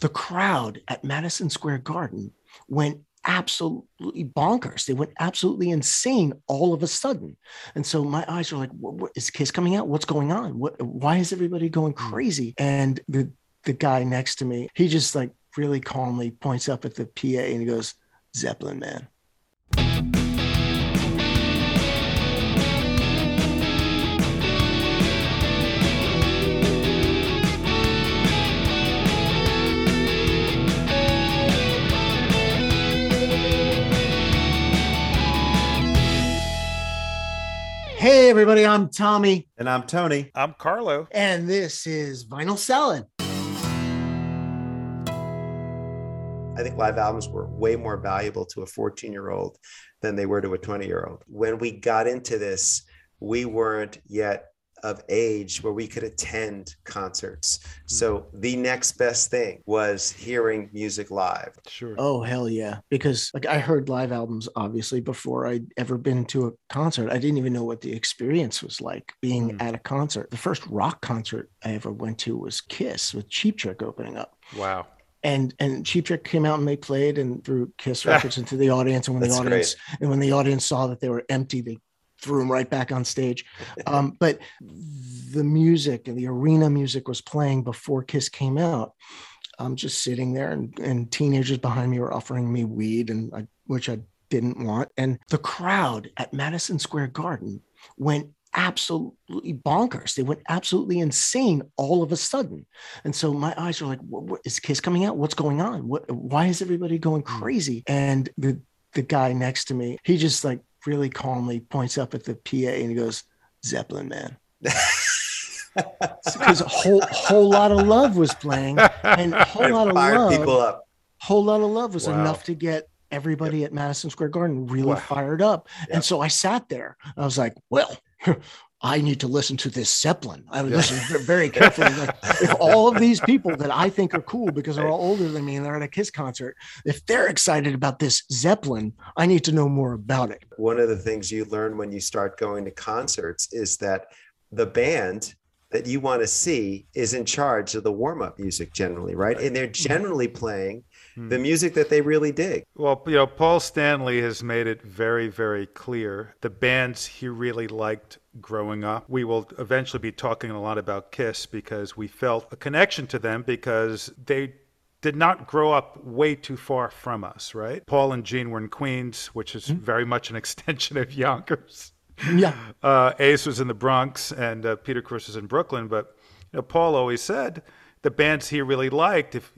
the crowd at Madison Square Garden went absolutely bonkers. They went absolutely insane all of a sudden. And so my eyes are like, what, what, is Kiss coming out? What's going on? What, why is everybody going hmm. crazy? And the, the guy next to me, he just like really calmly points up at the PA and he goes, Zeppelin, man. Hey, everybody, I'm Tommy. And I'm Tony. I'm Carlo. And this is Vinyl Salad. I think live albums were way more valuable to a 14 year old than they were to a 20 year old. When we got into this, we weren't yet of age where we could attend concerts. Hmm. So the next best thing was hearing music live. Sure. Oh hell yeah. Because like I heard live albums obviously before I'd ever been to a concert. I didn't even know what the experience was like being mm. at a concert. The first rock concert I ever went to was Kiss with Cheap Trick opening up. Wow and and Cheap Trick came out and they played and threw Kiss records into the audience. And when the audience great. and when the audience saw that they were empty, they threw him right back on stage. Um, but the music and the arena music was playing before Kiss came out. I'm just sitting there, and, and teenagers behind me were offering me weed, and I, which I didn't want. And the crowd at Madison Square Garden went absolutely bonkers. They went absolutely insane all of a sudden. And so my eyes are like, what, what, is Kiss coming out? What's going on? What, why is everybody going hmm. crazy? And the, the guy next to me, he just like really calmly points up at the PA and he goes, Zeppelin, man. because a whole whole lot of love was playing, and a whole lot of love, people up. whole lot of love was wow. enough to get everybody yep. at Madison Square Garden really wow. fired up. Yep. And so I sat there. I was like, well, I need to listen to this Zeppelin. I was listening very carefully. Like, if all of these people that I think are cool because they're all older than me and they're at a Kiss concert, if they're excited about this Zeppelin, I need to know more about it. One of the things you learn when you start going to concerts is that the band that you want to see is in charge of the warm up music generally, right? And they're mm-hmm. generally playing Hmm. the music that they really dig. Well, you know, Paul Stanley has made it very, very clear the bands he really liked growing up. We will eventually be talking a lot about Kiss because we felt a connection to them because they did not grow up way too far from us, right? Paul and Gene were in Queens, which is mm-hmm. very much an extension of Yonkers. Yeah. Uh, Ace was in the Bronx and uh, Peter Criss was in Brooklyn. But you know, Paul always said the bands he really liked, if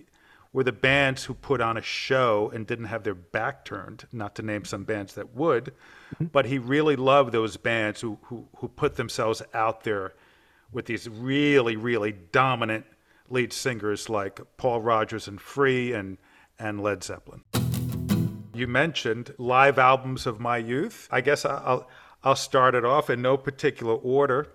were the bands who put on a show and didn't have their back turned, not to name some bands that would, mm-hmm. but he really loved those bands who, who, who put themselves out there with these really, really dominant lead singers like Paul Rodgers and Free and, and Led Zeppelin. You mentioned live albums of my youth. I guess I'll, I'll start it off in no particular order.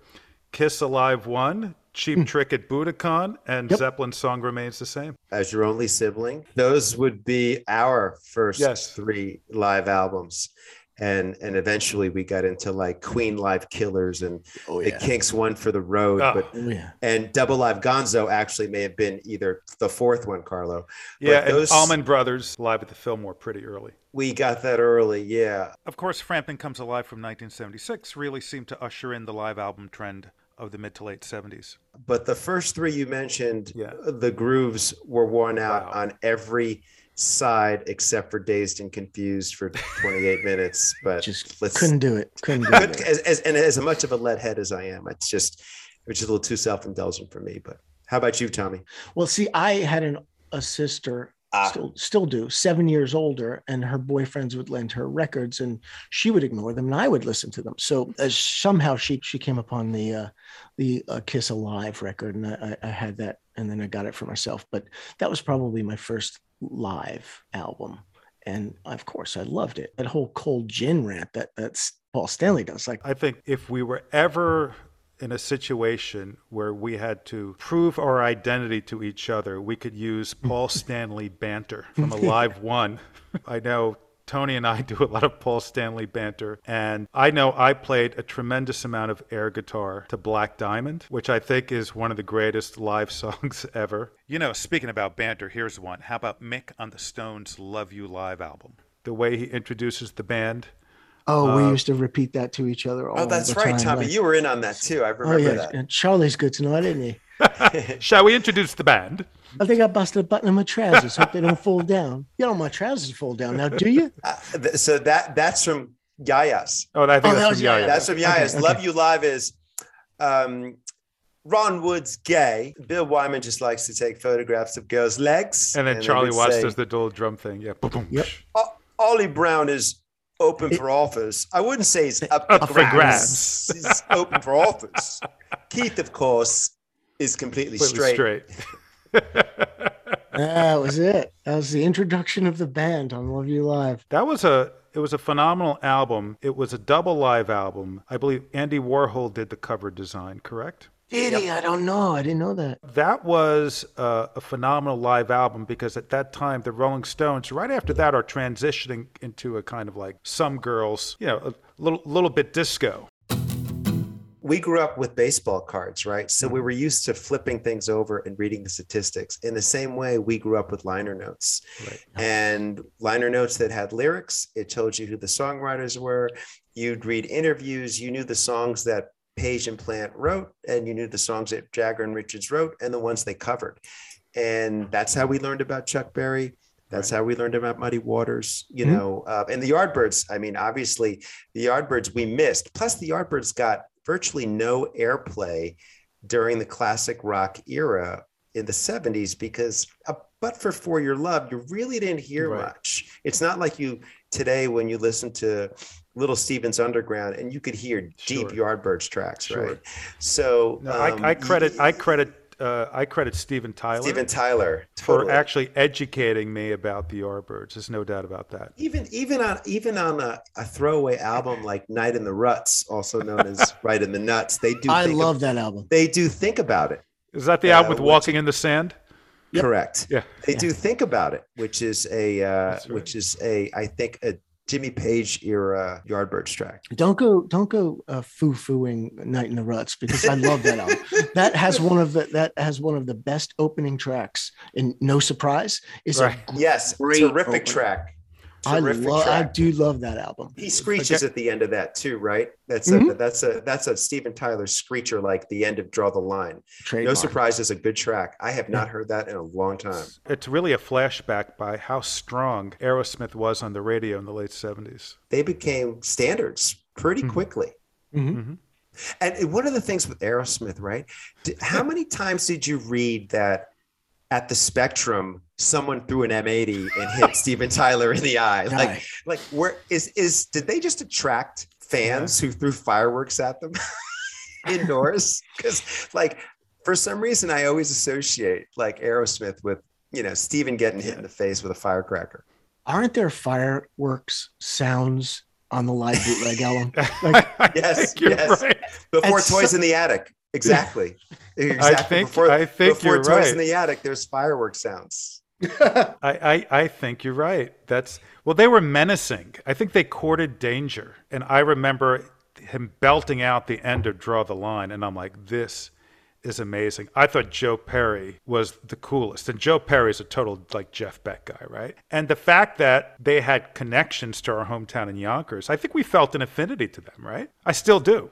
Kiss Alive 1, Cheap mm. Trick at Budokan, and yep. Zeppelin's song remains the same. As your only sibling, those would be our first yes. three live albums. And and eventually we got into like Queen Live Killers and oh, yeah. the Kinks one for the road. Oh. But yeah. and Double Live Gonzo actually may have been either the fourth one, Carlo. Yeah, those, and Allman Brothers live at the Fillmore pretty early. We got that early, yeah. Of course, Frampton Comes Alive from 1976 really seemed to usher in the live album trend of the mid to late 70s. But the first three you mentioned, yeah. the grooves were worn out wow. on every side except for Dazed and Confused for 28 minutes. But just couldn't do it. Couldn't do it. As, as, and as much of a lead head as I am, it's just, it's just a little too self indulgent for me. But how about you, Tommy? Well, see, I had an, a sister Ah. Still, still do. Seven years older, and her boyfriends would lend her records, and she would ignore them, and I would listen to them. So uh, somehow she she came upon the uh, the uh, Kiss Alive record, and I, I had that, and then I got it for myself. But that was probably my first live album, and of course I loved it. That whole cold gin rant that that's Paul Stanley does. Like I think if we were ever in a situation where we had to prove our identity to each other, we could use Paul Stanley banter from a live one. I know Tony and I do a lot of Paul Stanley banter, and I know I played a tremendous amount of air guitar to Black Diamond, which I think is one of the greatest live songs ever. You know, speaking about banter, here's one. How about Mick on the Stones' Love You Live album? The way he introduces the band. Oh, we uh, used to repeat that to each other all Oh, that's right, time. Tommy. Like, you were in on that too. I remember oh yeah, that. and Charlie's good tonight, isn't he? Shall we introduce the band? I think I busted a button in my trousers. Hope they don't fall down. You know, my trousers fall down now, do you? Uh, th- so that that's from Yayas. Oh, I think Oh, that's was from Yaya. Yaya. That's from Okay, Yayas. okay. Love You Live is um, Ron Wood's gay. Bill Wyman just likes to take photographs of girls' legs. and then Charlie would Watts does the little drum thing. Yeah. Boom, boom. Yep. "O- Ollie Brown is open for office. I wouldn't say he's up, Up for grabs. grabs. He's open for office. Keith, of course, is completely Completely straight. That was it. That was the introduction of the band on Love You Live. That was a it was a phenomenal album. It was a double live album. I believe Andy Warhol did the cover design, correct? Did he? I don't know. I didn't know that. That was uh, a phenomenal live album because at that time the Rolling Stones, right after that, are transitioning into a kind of like some girls, you know, a little little bit disco. we grew up with baseball cards, right? So we were used to flipping things over and reading the statistics. In the same way, we grew up with liner notes Right. and liner notes that had lyrics. It told you who the songwriters were. You'd read interviews. You knew the songs that Page and Plant wrote, and you knew the songs that Jagger and Richards wrote, and the ones they covered. And that's how we learned about Chuck Berry. That's how we learned about Muddy Waters, you Mhm. know, uh, and the Yardbirds. I mean, obviously, the Yardbirds we missed. Plus, the Yardbirds got virtually no airplay during the classic rock era in the 70s because, uh, but for For Your Love, you really didn't hear Right. much. It's not like you today when you listen to Little Stevens Underground and you could hear deep Sure. Yardbirds tracks, Sure. right? So No, um, I, I credit I credit uh, I credit Steven Tyler Steven Tyler for actually educating me about the Yardbirds. There's no doubt about that. even even on even on a, a throwaway album like Night in the Ruts, also known as Right in the Nuts, they do. I think love Of, that album. they do think about it. Is that the Uh, album with which- Walking in the Sand? Yep. Correct. Yeah. They Yeah. do think about it, which is a uh, right. which is a I think a Jimmy Page era Yardbirds track. Don't go, don't go uh, foo fooing Night in the Ruts because I love that album. that has one of the that has one of the best opening tracks. And no surprise, is Right. a Yes, Great terrific opening. track. I Terrific love, I do love that album. He screeches at the end of that too, right? That's a Mhm. that's a that's a Steven Tyler screecher like the end of Draw the Line. No Trademark. surprise is a good track. I have not heard that in a long time. It's really a flashback by how strong Aerosmith was on the radio in the late 70s. They became standards pretty Mhm. quickly. Mhm. And one of the things with Aerosmith, right? How many times did you read that at the Spectrum someone threw an M80 and hit Steven Tyler in the eye? Like, Guy. like where is is did they just attract fans who threw fireworks at them indoors? Because like for some reason I always associate like Aerosmith with you know Steven getting hit in the face with a firecracker. Aren't there fireworks sounds on the live bootleg album? I Yes, think you're yes. right. Before It's Toys so- in the Attic. Exactly. Exactly. think- before, I think before you're Toys right. in the Attic, there's fireworks sounds. I, I, I think you're right. That's well, they were menacing. I think they courted danger, and I remember him belting out the end of "Draw the Line," and I'm like, "This is amazing." I thought Joe Perry was the coolest, and Joe Perry is a total like Jeff Beck guy, right? And the fact that they had connections to our hometown in Yonkers, I think we felt an affinity to them, right? I still do.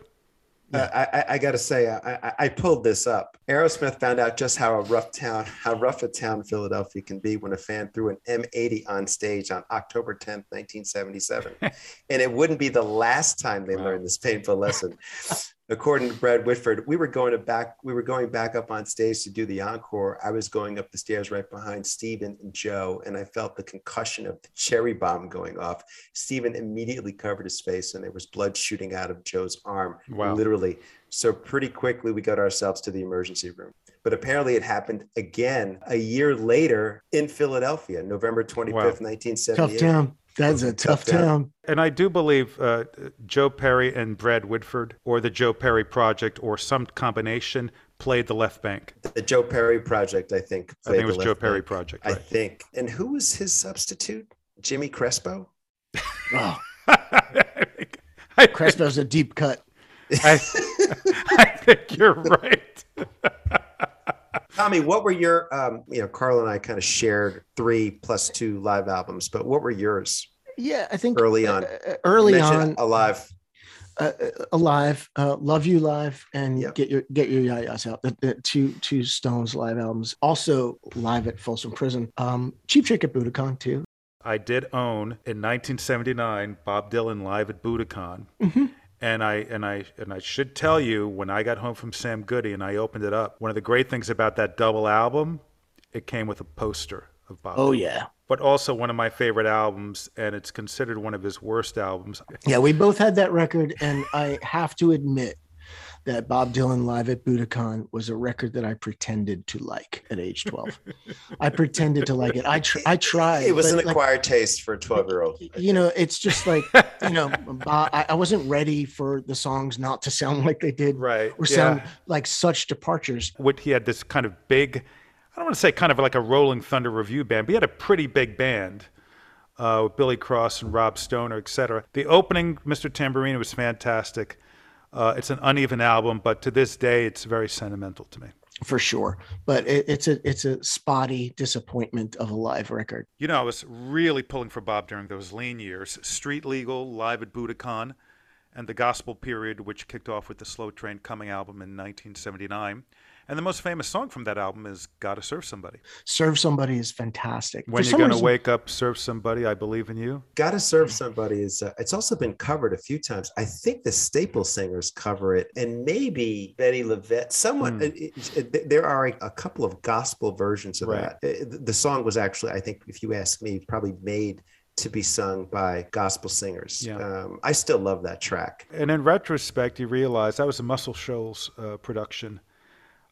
Uh, I, I, got to say, I, I, I pulled this up. Aerosmith found out just how a rough town, how rough a town Philadelphia can be when a fan threw an M80 on stage on October 10th, 1977. and it wouldn't be the last time they Wow. learned this painful lesson. According to Brad Whitford, we were going to back, we were going back up on stage to do the encore. I was going up the stairs right behind Steven and Joe, and I felt the concussion of the cherry bomb going off. Steven immediately covered his face, and there was blood shooting out of Joe's arm Wow. literally. So pretty quickly we got ourselves to the emergency room. But apparently it happened again a year later in Philadelphia, November 25th, Wow. 1978. tough town. That's a tough, Tough town. town. And I do believe uh, Joe Perry and Brad Whitford, or the Joe Perry Project, or some combination, played the left bank. The Joe Perry Project, I think. I think it was Joe Perry bank. Project. I think. And who was his substitute? Jimmy Crespo? Oh. I, Crespo's a deep cut. I, I think you're right. Tommy, what were your, um, you know, Carl and I kind of shared three plus two live albums, but what were yours? Yeah, I think early on, uh, early on, alive, uh, uh, alive, uh, love you live, and yep. get your get your yayas out. The, the, two two Stones live albums, also live at Folsom Prison. Um, Cheap Trick at Budokan too. I did own in 1979 Bob Dylan live at Budokan. Mm-hmm. And I and I and I should tell you when I got home from Sam Goody and I opened it up, one of the great things about that double album, it came with a poster of Bob. Oh Dylan. yeah. But also one of my favorite albums, and it's considered one of his worst albums. Yeah, we both had that record, and I have to admit, that Bob Dylan live at Budokan was a record that I pretended to like at age 12. I pretended to like it. I tr- I tried. It was an acquired like, taste for a 12 year old. You know, it's just like, you know, I, I, wasn't ready for the songs not to sound like they did. Right. Or sound yeah. like such departures. What he had this kind of big, I don't want to say kind of like a Rolling Thunder Revue band, but he had a pretty big band. Uh, with Billy Cross and Rob Stoner, etc. The opening, Mr. Tambourine, was fantastic. Uh, it's an uneven album, but to this day, it's very sentimental to me. For sure, but it, it's a it's a spotty disappointment of a live record. You know, I was really pulling for Bob during those lean years. Street Legal, live at Budokan, and the Gospel Period, which kicked off with the Slow Train Coming album in 1979. And the most famous song from that album is "Gotta Serve Somebody." "Serve Somebody" is fantastic. When For you're gonna reason... wake up, serve somebody. I believe in you. "Gotta Serve Somebody" is. Uh, it's also been covered a few times. I think the Staple Singers cover it, and maybe Bettye LaVette. Someone. Mm. It, it, it, there are a, a, couple of gospel versions of right. that. the song was actually, I think, if you ask me, probably made to be sung by gospel singers. Yeah. Um, I still love that track. And in retrospect, you realize that was a Muscle Shoals uh, production.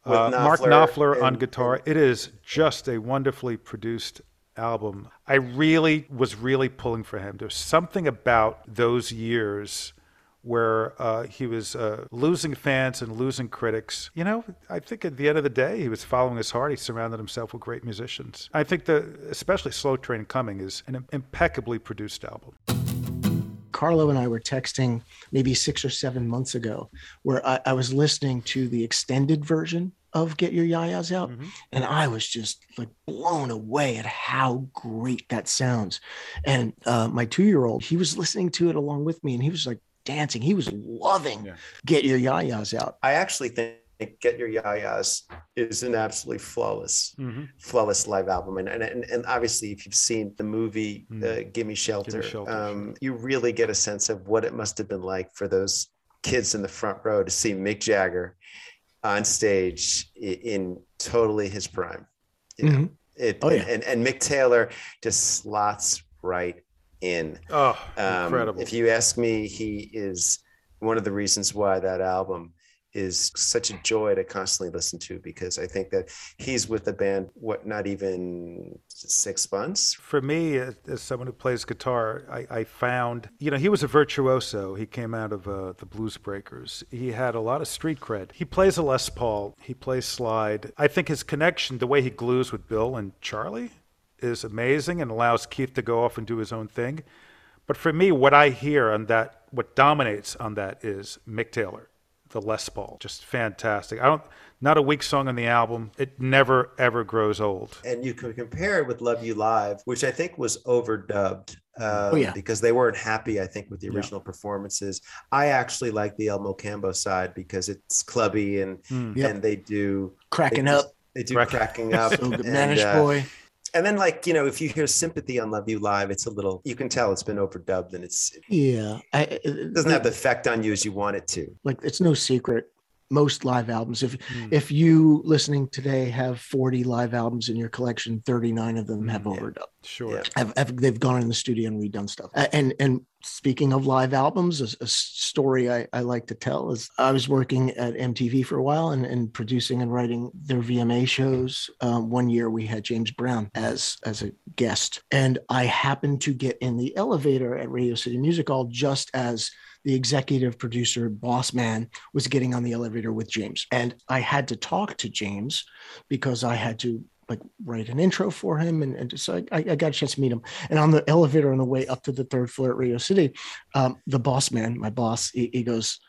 Uh, Mark Knopfler on guitar. It is just a wonderfully produced album. I really was really pulling for him. There's something about those years where uh, he was uh, losing fans and losing critics. You know, I think at the end of the day, he was following his heart. He surrounded himself with great musicians. I think that especially Slow Train Coming is an impeccably produced album. Carlo and I were texting maybe six or seven months ago, where I, I was listening to the extended version of Get Your Yayas Out, mm-hmm. and I was just like blown away at how great that sounds. And uh, my two year old, he was listening to it along with me, and he was like dancing. He was loving yeah. Get Your Yayas Out. I actually think Get Your Yayas is an absolutely flawless, mm-hmm. flawless live album. And, and, and obviously, if you've seen the movie mm. uh, Gimme Shelter, Shelter um, you really get a sense of what it must have been like for those kids in the front row to see Mick Jagger on stage in, in totally his prime. You know? mm-hmm. It, oh, yeah. and, and Mick Taylor just slots right in. Oh, um, incredible. If you ask me, he is one of the reasons why that album is such a joy to constantly listen to because I think that he's with the band what not even six months. For me, as someone who plays guitar, I, I found you know he was a virtuoso. He came out of uh, the Blues Breakers. He had a lot of street cred. He plays a Les Paul. He plays slide. I think his connection, the way he glues with Bill and Charlie, is amazing and allows Keith to go off and do his own thing. But for me, what I hear on that, what dominates on that is Mick Taylor the Les Paul. Just fantastic. I don't not a weak song on the album. It never ever grows old. And you can compare it with Love You Live, which I think was overdubbed. Uh, oh, yeah. because they weren't happy, I think, with the original yeah. performances. I actually like the El Mocambo side because it's clubby and mm, yep. and they do cracking they, up. They do cracking up. so good, Mannish uh, Boy and then like you know if you hear sympathy on love you live it's a little you can tell it's been overdubbed and it's yeah I, it doesn't have the effect on you as you want it to. Like it's no secret most live albums if mm. if you listening today have 40 live albums in your collection 39 of them have yeah. overdubbed sure yeah. have, have, they've gone in the studio and redone stuff and and speaking of live albums a, a story I, I, like to tell is i was working at mtv for a while and, and producing and writing their vma shows um, one year we had james brown as as a guest and i happened to get in the elevator at radio city music hall just as the executive producer, boss man, was getting on the elevator with James. And I had to talk to James because I had to like write an intro for him, and, and so I, I, got a chance to meet him. And on the elevator on the way up to the third floor at Radio City, um, the boss man, my boss, he, he, goes,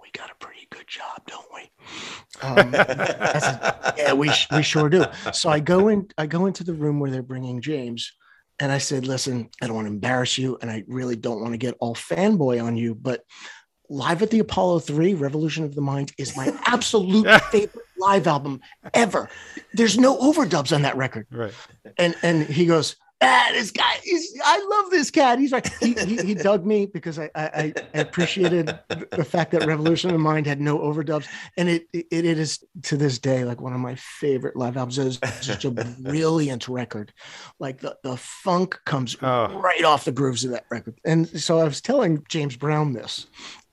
"We got a pretty good job, don't we?" Um, said, yeah, we we sure do. So I go in, I go into the room where they're bringing James. And I said, listen, I don't want to embarrass you, and I really don't want to get all fanboy on you, but Live at the Apollo 3, Revolution of the Mind, is my absolute favorite live album ever. There's no overdubs on that record. Right. And and he goes, ah, this guy, I love this cat. He's like he, he, he dug me because I, I, I, appreciated the fact that Revolution of the Mind had no overdubs. And it, it, it is to this day, like one of my favorite live albums. It's such a brilliant record. Like the, the funk comes oh. right off the grooves of that record. And so I was telling James Brown this,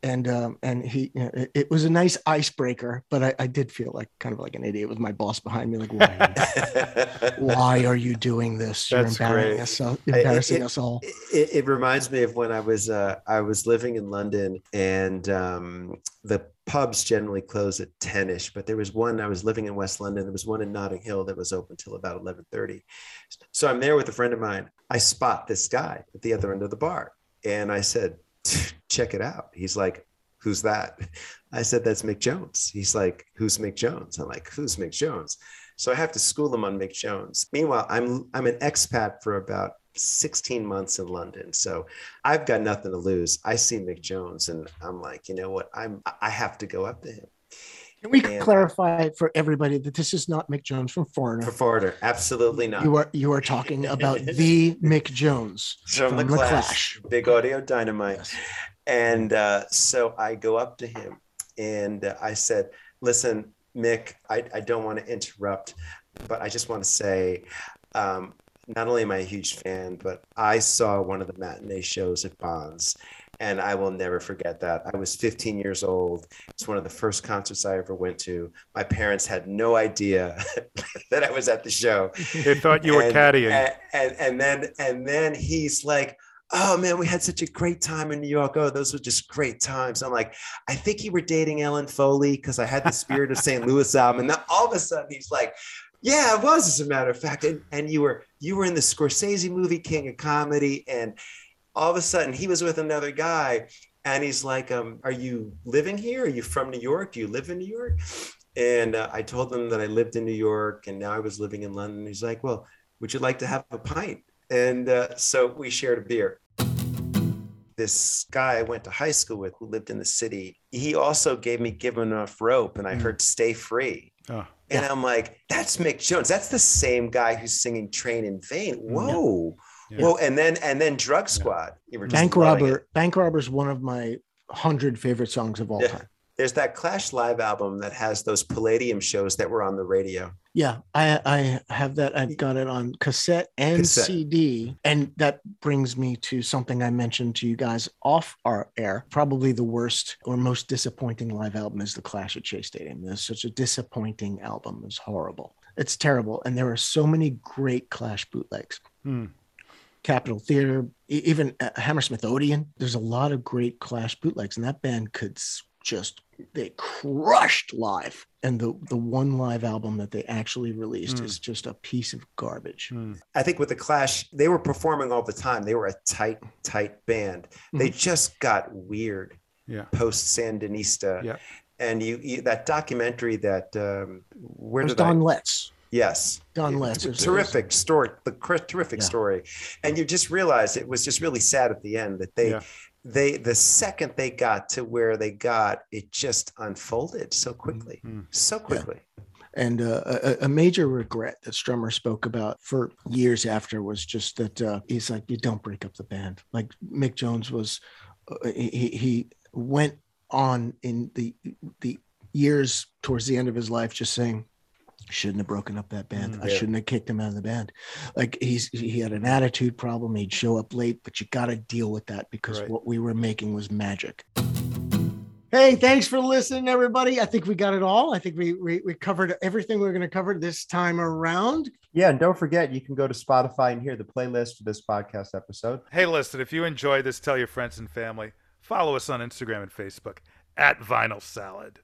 and um, and he you know, it, it, was a nice icebreaker but I, I, did feel like kind of like an idiot with my boss behind me like why, why are you doing this? You're That's embarrassing, us, uh, embarrassing it, us all. it, it, reminds me of when i was uh, i was living in london and um, the pubs generally close at 10ish but there was one i was living in west london there was one in notting hill that was open till about 11.30 so i'm there with a friend of mine. I spot this guy at the other end of the bar and i said check it out. He's like, who's that? I said, that's Mick Jones. He's like, who's Mick Jones? I'm like, who's Mick Jones? So I have to school him on Mick Jones. Meanwhile, I'm I'm an expat for about 16 months in London. So I've got nothing to lose. I see Mick Jones and I'm like, you know what? I'm I have to go up to him. Can we and, clarify for everybody that this is not Mick Jones from Foreigner? From Foreigner, absolutely not. You are you are talking about the Mick Jones from, from the, Clash, Clash, Big Audio Dynamite. Yes. And uh, so I go up to him and uh, I said, "Listen, Mick, I, I don't want to interrupt, but I just want to say." Um, not only am I a huge fan, but I saw one of the matinee shows at Bonds, and I will never forget that. I was 15 years old. It's one of the first concerts I ever went to. My parents had no idea that I was at the show. They thought you were and, caddying. And, and, and then and then he's like, "Oh man, we had such a great time in New York. Oh, those were just great times." I'm like, "I think you were dating Ellen Foley because I had the Spirit of St. Louis album." And then all of a sudden, he's like, yeah, it was, as a matter of fact. And, and you were you were in the Scorsese movie King of Comedy, and all of a sudden he was with another guy and he's like um, are you living here? Are you from new york? Do you live in new york? And uh, i told him that i lived in new york and now i was living in london. He's like well would you like to have a pint? And uh, so we shared a beer. This guy i went to high school with who lived in the city he also gave me give enough rope and i mm. heard stay free oh. and i'm like that's mick jones that's the same guy who's singing train in vain whoa yeah yeah. Well, and then and then Drug Squad. You Bank Robber. It. Bank Robber is one of my hundred favorite songs of all yeah. time. There's that Clash live album that has those Palladium shows that were on the radio. Yeah, I I have that. I've got it on cassette and cassette. CD, and that brings me to something I mentioned to you guys off our air. Probably the worst or most disappointing live album is the Clash at Shea Stadium. It's such a disappointing album. It's horrible. It's terrible, and there are so many great Clash bootlegs. Hmm. Capitol Theater, even uh, Hammersmith Odeon. There's a lot of great Clash bootlegs, and that band could just they crushed live. And the the one live album that they actually released mm. is just a piece of garbage. Mm. I think with the Clash, they were performing all the time. They were a tight, tight band. Mm-hmm. They just got weird. Yeah. Post Sandinista. Yeah. And you, you, that documentary that um, where did Don I, Letts. Yes. Don Letts. Terrific story. The terrific yeah. story. And you just realize it was just really sad at the end that they yeah. They the second they got to where they got, it just unfolded so quickly. Mm-hmm. So quickly. Yeah. And uh, a, a, major regret that Strummer spoke about for years after was just that uh, he's like, you don't break up the band. Like Mick Jones was, uh, he, he went on in the the years towards the end of his life, just saying, shouldn't have broken up that band. Mm, I shouldn't have kicked him out of the band. Like he's he had an attitude problem. He'd show up late, but you got to deal with that because right. what we were making was magic. Hey, thanks for listening, everybody. I think we got it all. I think we we, we covered everything we are going to cover this time around. Yeah, and don't forget you can go to Spotify and hear the playlist for this podcast episode. Hey, listen, if you enjoy this, tell your friends and family. Follow us on Instagram and Facebook at Vinyl Salad.